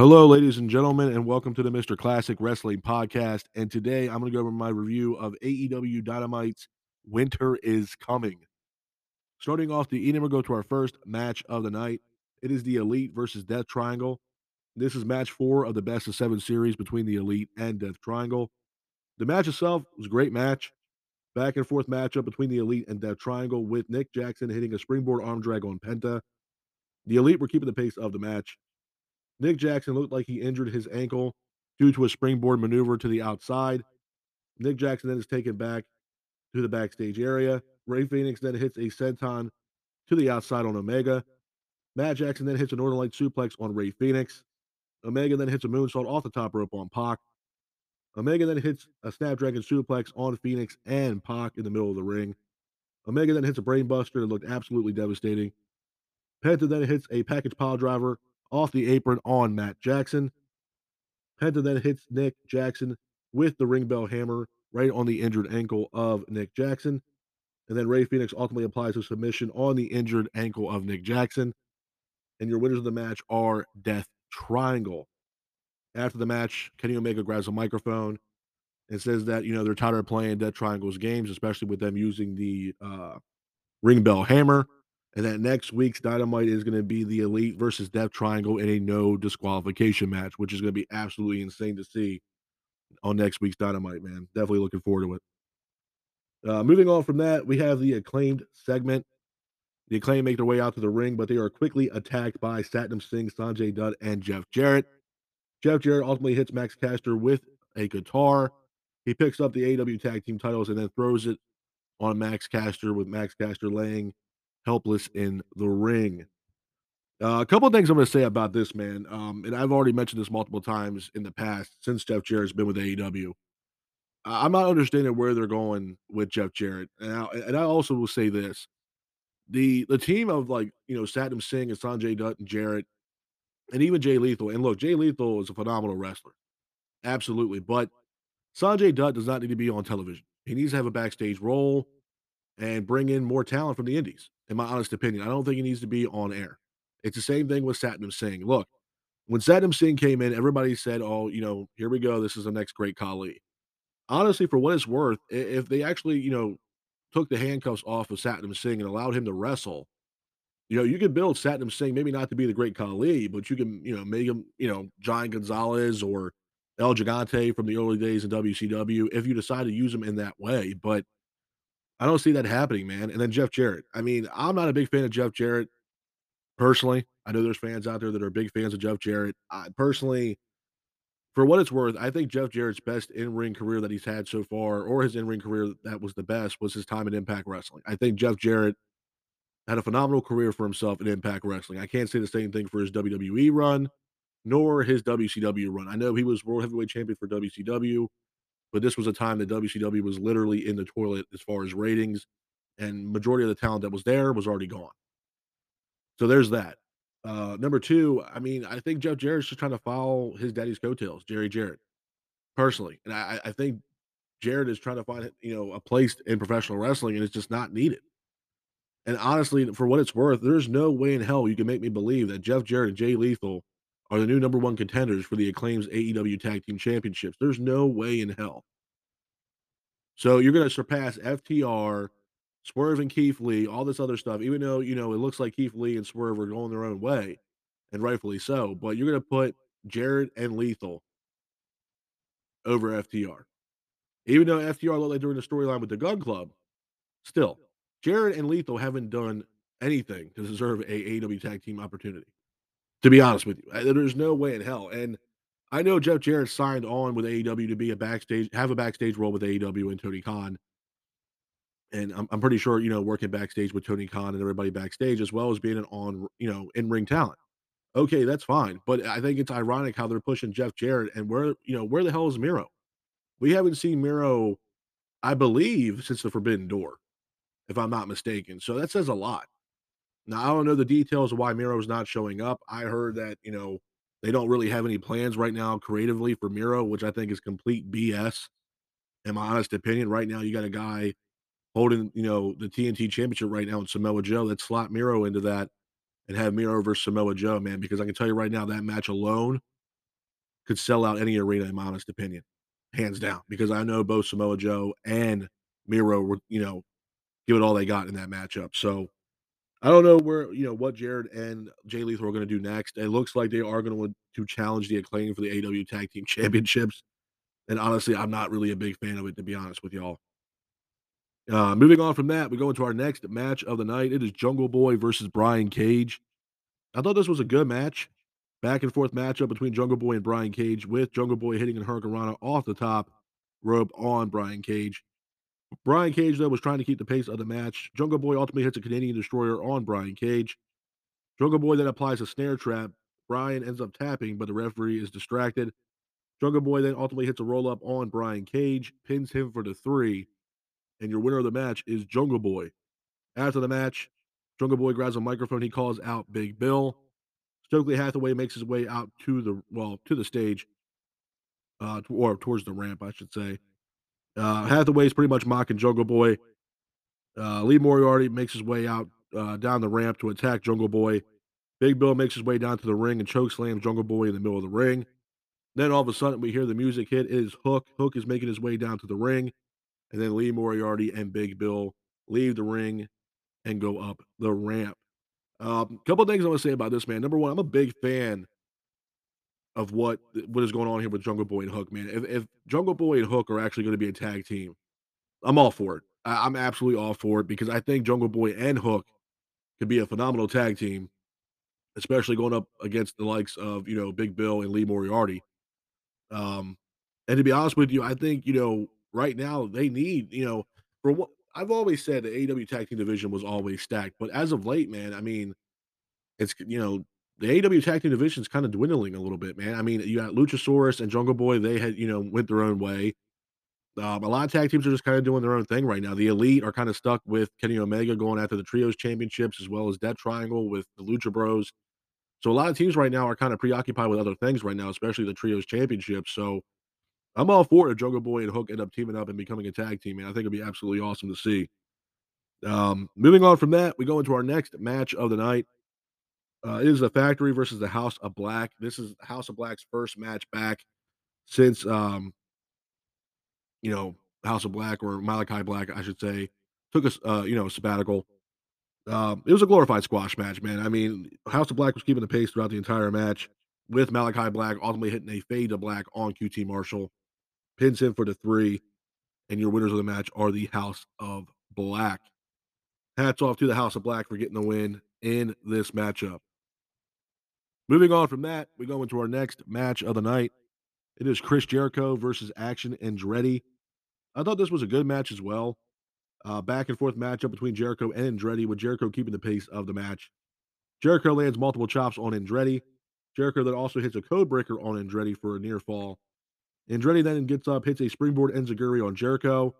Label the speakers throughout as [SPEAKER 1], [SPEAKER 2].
[SPEAKER 1] Hello, ladies and gentlemen, and welcome to the Mr. Classic Wrestling Podcast. And today I'm going to go over my review of AEW Dynamite's Winter is Coming. Starting off the evening, we'll go to our first match of the night. It is the Elite versus Death Triangle. This is match four of the best of seven series between the Elite and Death Triangle. The match itself was a great match. Back and forth matchup between the Elite and Death Triangle with Nick Jackson hitting a springboard arm drag on Penta. The Elite were keeping the pace of the match. Nick Jackson looked like he injured his ankle due to a springboard maneuver to the outside. Nick Jackson then is taken back to the backstage area. Rey Fénix then hits a senton to the outside on Omega. Matt Jackson then hits a Northern Light suplex on Rey Fénix. Omega then hits a moonsault off the top rope on Pac. Omega then hits a Snapdragon suplex on Fénix and Pac in the middle of the ring. Omega then hits a brainbuster that looked absolutely devastating. Penta then hits a package pile driver off the apron on Matt Jackson. Penta then hits Nick Jackson with the ring bell hammer right on the injured ankle of Nick Jackson. And then Rey Fénix ultimately applies a submission on the injured ankle of Nick Jackson. And your winners of the match are Death Triangle. After the match, Kenny Omega grabs a microphone and says that, you know, they're tired of playing Death Triangle's games, especially with them using the uh, ring bell hammer. And that next week's Dynamite is going to be the Elite versus Death Triangle in a no disqualification match, which is going to be absolutely insane to see on next week's Dynamite, man. Definitely looking forward to it. Uh, moving on from that, we have the acclaimed segment. The acclaim make their way out to the ring, but they are quickly attacked by Satnam Singh, Sanjay Dutt, and Jeff Jarrett. Jeff Jarrett ultimately hits Max Caster with a guitar. He picks up the AW tag team titles and then throws it on Max Caster, with Max Caster laying helpless in the ring. Uh, a couple of things I'm going to say about this man, um, and I've already mentioned this multiple times in the past since Jeff Jarrett's been with AEW. I'm not understanding where they're going with Jeff Jarrett, and I, and I also will say this: the the team of like you know Satnam Singh and Sanjay Dutt and Jarrett, and even Jay Lethal. And look, Jay Lethal is a phenomenal wrestler, absolutely. But Sanjay Dutt does not need to be on television. He needs to have a backstage role and bring in more talent from the Indies in my honest opinion. I don't think he needs to be on air. It's the same thing with Satnam Singh. Look, when Satnam Singh came in, everybody said, "Oh, you know, here we go. This is the next great Khali." Honestly, for what it's worth, if they actually, you know, took the handcuffs off of Satnam Singh and allowed him to wrestle, you know, you could build Satnam Singh maybe not to be the great Khali, but you can, you know, make him, you know, Giant Gonzalez or El Gigante from the early days in WCW if you decide to use him in that way. But I don't see that happening, man. And then Jeff Jarrett. I mean, I'm not a big fan of Jeff Jarrett personally. I know there's fans out there that are big fans of Jeff Jarrett. I personally, for what it's worth, I think Jeff Jarrett's best in ring career that he's had so far, or his in ring career that was the best, was his time in Impact Wrestling. I think Jeff Jarrett had a phenomenal career for himself in Impact Wrestling. I can't say the same thing for his WWE run, nor his WCW run. I know he was World Heavyweight Champion for WCW, but this was a time that WCW was literally in the toilet as far as ratings, and majority of the talent that was there was already gone. So there's that. Uh, number two, I mean, I think Jeff Jarrett's just trying to follow his daddy's coattails, Jerry Jarrett, personally, and I, I think Jarrett is trying to find you know a place in professional wrestling, and it's just not needed. And honestly, for what it's worth, there's no way in hell you can make me believe that Jeff Jarrett and Jay Lethal are the new number one contenders for the Acclaim's AEW Tag Team Championships. There's no way in hell. So you're going to surpass FTR, Swerve and Keith Lee, all this other stuff, even though, you know, it looks like Keith Lee and Swerve are going their own way, and rightfully so. But you're going to put Jarrett and Lethal over FTR. Even though FTR looked like during the storyline with the Gunn Club, still, Jarrett and Lethal haven't done anything to deserve a AEW tag team opportunity. To be honest with you, there's no way in hell. And I know Jeff Jarrett signed on with AEW to be a backstage, have a backstage role with AEW and Tony Khan. And I'm, I'm pretty sure, you know, working backstage with Tony Khan and everybody backstage, as well as being an on, you know, in ring talent. Okay, that's fine. But I think it's ironic how they're pushing Jeff Jarrett and where, you know, where the hell is Miro? We haven't seen Miro, I believe, since the Forbidden Door, if I'm not mistaken. So that says a lot. Now, I don't know the details of why Miro's not showing up. I heard that, you know, they don't really have any plans right now creatively for Miro, which I think is complete BS. In my honest opinion, right now you got a guy holding, you know, the TNT championship right now in Samoa Joe. Let's slot Miro into that and have Miro versus Samoa Joe, man, because I can tell you right now that match alone could sell out any arena in my honest opinion, hands down, because I know both Samoa Joe and Miro were, you know, give it all they got in that matchup. So I don't know where, you know, what Jarrett and Jay Lethal are going to do next. It looks like they are going to want to challenge the acclaim for the AW Tag Team Championships. And honestly, I'm not really a big fan of it, to be honest with y'all. Uh, moving on from that, we go into our next match of the night. It is Jungle Boy versus Brian Cage. I thought this was a good match. Back and forth matchup between Jungle Boy and Brian Cage, with Jungle Boy hitting a Hurricanrana off the top rope on Brian Cage. Brian Cage, though, was trying to keep the pace of the match. Jungle Boy ultimately hits a Canadian Destroyer on Brian Cage. Jungle Boy then applies a snare trap. Brian ends up tapping, but the referee is distracted. Jungle Boy then ultimately hits a roll up on Brian Cage, pins him for the three, and your winner of the match is Jungle Boy. After the match, Jungle Boy grabs a microphone. He calls out Big Bill. Stokely Hathaway makes his way out to the well to the stage, uh, or towards the ramp, I should say. Uh, Hathaway's pretty much mocking Jungle Boy. Uh, Lee Moriarty makes his way out uh, down the ramp to attack Jungle Boy. Big Bill makes his way down to the ring and choke slams Jungle Boy in the middle of the ring. Then all of a sudden we hear the music hit. It is Hook. Hook is making his way down to the ring. And then Lee Moriarty and Big Bill leave the ring and go up the ramp. A um, couple things I want to say about this, man. Number one, I'm a big fan of what what is going on here with Jungle Boy and Hook, man. If, if Jungle Boy and Hook are actually going to be a tag team, I'm all for it. I, I'm absolutely all for it because I think Jungle Boy and Hook could be a phenomenal tag team, especially going up against the likes of you know Big Bill and Lee Moriarty. Um, and to be honest with you, I think you know right now they need you know for what I've always said the AW tag team division was always stacked, but as of late, man, I mean, it's you know the AW tag team division is kind of dwindling a little bit, man. I mean, you got Luchasaurus and Jungle Boy; they had you know went their own way. Um, a lot of tag teams are just kind of doing their own thing right now. The Elite are kind of stuck with Kenny Omega going after the Trios Championships, as well as Death Triangle with the Lucha Bros. So a lot of teams right now are kind of preoccupied with other things right now, especially the Trios Championships. So I'm all for it. Jungle Boy and Hook end up teaming up and becoming a tag team, and I think it'd be absolutely awesome to see. Um, moving on from that, we go into our next match of the night. Uh, it is the Factory versus the House of Black. This is House of Black's first match back since um, you know, House of Black or Malachi Black, I should say, took a uh, you know, sabbatical. Um, it was a glorified squash match, man. I mean, House of Black was keeping the pace throughout the entire match with Malachi Black ultimately hitting a fade to black on QT Marshall, pins him for the three, and your winners of the match are the House of Black. Hats off to the House of Black for getting the win in this matchup. Moving on from that, we go into our next match of the night. It is Chris Jericho versus Action Andretti. I thought this was a good match as well. Uh, back and forth matchup between Jericho and Andretti, with Jericho keeping the pace of the match. Jericho lands multiple chops on Andretti. Jericho then also hits a code breaker on Andretti for a near fall. Andretti then gets up, hits a springboard enziguri on Jericho,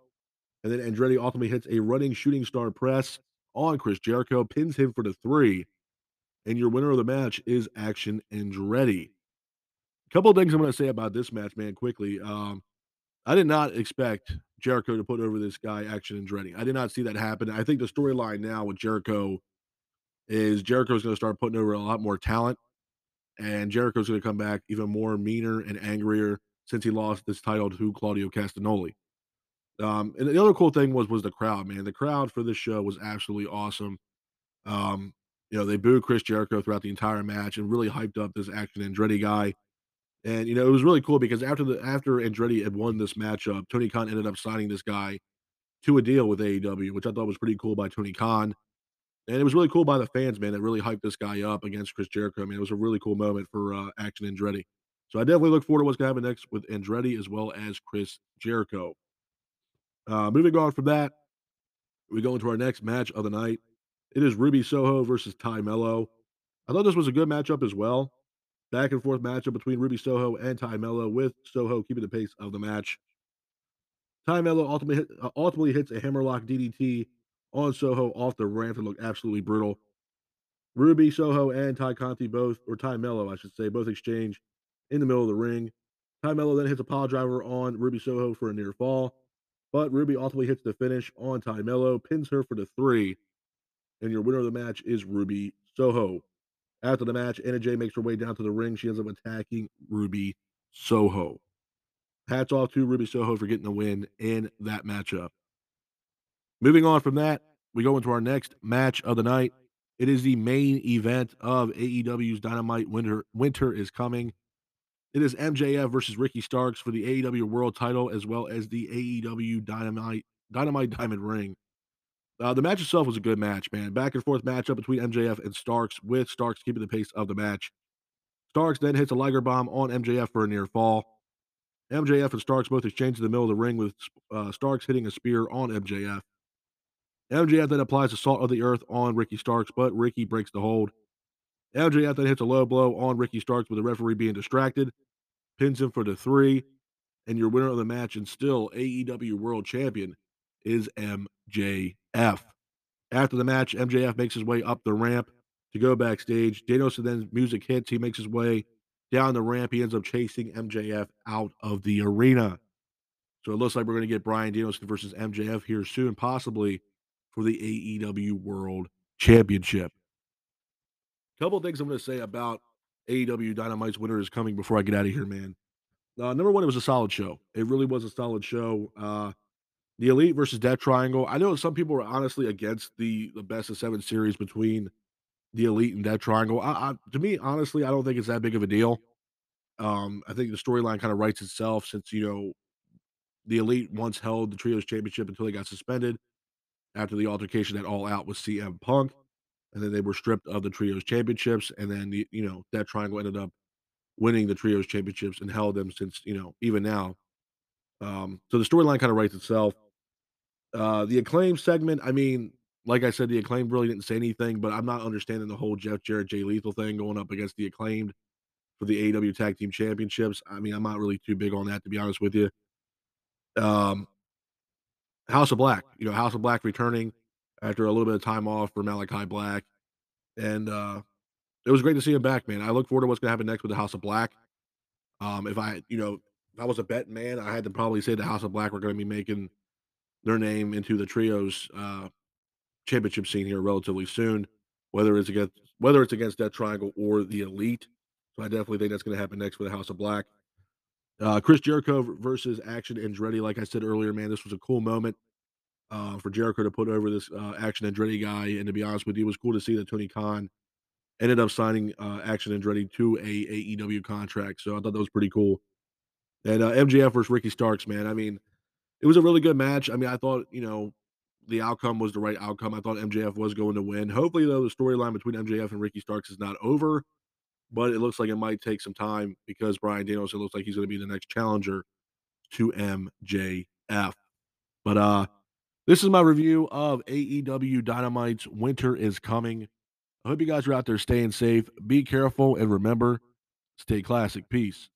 [SPEAKER 1] and then Andretti ultimately hits a running shooting star press on Chris Jericho, pins him for the three. And your winner of the match is Action Andretti A couple of things I'm going to say about this match, man, quickly. Um, I did not expect Jericho to put over this guy, Action and Andretti. I did not see that happen. I think the storyline now with Jericho is Jericho's going to start putting over a lot more talent, and Jericho's going to come back even more meaner and angrier since he lost this title to Claudio Castagnoli. Um, and the other cool thing was was the crowd, man. The crowd for this show was absolutely awesome. Um, you know, they booed Chris Jericho throughout the entire match and really hyped up this Action Andretti guy. And you know, it was really cool because after the after Andretti had won this matchup, Tony Khan ended up signing this guy to a deal with AEW, which I thought was pretty cool by Tony Khan. And it was really cool by the fans, man, that really hyped this guy up against Chris Jericho. I mean, it was a really cool moment for uh, Action Andretti. So I definitely look forward to what's going to happen next with Andretti as well as Chris Jericho. Uh, moving on from that, we go into our next match of the night. It is Ruby Soho versus Tay Melo. I thought this was a good matchup as well. Back and forth matchup between Ruby Soho and Tay Melo, with Soho keeping the pace of the match. Tay Melo ultimately, hit, uh, ultimately hits a hammerlock DDT on Soho off the ramp and looked absolutely brutal. Ruby Soho and Tay Conti both, or Tay Melo, I should say, both exchange in the middle of the ring. Tay Melo then hits a pile driver on Ruby Soho for a near fall, but Ruby ultimately hits the finish on Tay Melo, pins her for the three, and your winner of the match is Ruby Soho. After the match, Anna Jay makes her way down to the ring. She ends up attacking Ruby Soho. Hats off to Ruby Soho for getting the win in that matchup. Moving on from that, we go into our next match of the night. It is the main event of AEW's Dynamite Winter Winter is coming. It is MJF versus Ricky Starks for the AEW World Title as well as the AEW Dynamite Dynamite Diamond Ring. Uh, the match itself was a good match, man. Back and forth matchup between MJF and Starks, with Starks keeping the pace of the match. Starks then hits a Liger bomb on MJF for a near fall. MJF and Starks both exchange in the middle of the ring, with uh, Starks hitting a spear on MJF. MJF then applies the salt of the earth on Ricky Starks, but Ricky breaks the hold. MJF then hits a low blow on Ricky Starks with the referee being distracted, pins him for the three, and your winner of the match and still AEW World Champion is MJF. After the match, MJF makes his way up the ramp to go backstage. Danielson then music hits. He makes his way down the ramp. He ends up chasing MJF out of the arena. So it looks like we're going to get Bryan Danielson versus MJF here soon, possibly for the AEW World Championship. A Couple things I'm going to say about AEW Dynamite's winter is coming before I get out of here, man. Uh, number one, it was a solid show. It really was a solid show. Uh, the Elite versus Death Triangle. I know some people are honestly against the the best of seven series between the Elite and Death Triangle. I, I, to me, honestly, I don't think it's that big of a deal. Um, I think the storyline kind of writes itself since you know the Elite once held the Trios Championship until they got suspended after the altercation at All Out with CM Punk, and then they were stripped of the Trios Championships, and then the you know Death Triangle ended up winning the Trios Championships and held them since you know even now. Um, so the storyline kind of writes itself. Uh, the acclaim segment, I mean, like I said, the acclaim really didn't say anything, but I'm not understanding the whole Jeff Jarrett Jay Lethal thing going up against the acclaimed for the AEW Tag Team Championships. I mean, I'm not really too big on that to be honest with you. Um, House of Black, you know, House of Black returning after a little bit of time off for Malachi Black, and uh, it was great to see him back, man. I look forward to what's gonna happen next with the House of Black. Um, if I, you know, if I was a bet man, I had to probably say the House of Black were gonna be making their name into the trios uh, championship scene here relatively soon, whether it's against whether it's against Death Triangle or the elite. So I definitely think that's going to happen next for the House of Black. Uh, Chris Jericho versus Action Andretti. Like I said earlier, man, this was a cool moment uh, for Jericho to put over this uh, Action Andretti guy. And to be honest with you, it was cool to see that Tony Khan ended up signing uh, Action Andretti to a AEW contract. So I thought that was pretty cool. And uh, MJF versus Ricky Starks, man. I mean, it was a really good match. I mean, I thought, you know, the outcome was the right outcome. I thought MJF was going to win. Hopefully, though, the storyline between MJF and Ricky Starks is not over, but it looks like it might take some time because Bryan Danielson looks like he's going to be the next challenger to MJF. But uh this is my review of AEW Dynamite's Winter is Coming. I hope you guys are out there staying safe. Be careful and remember, stay classic. Peace.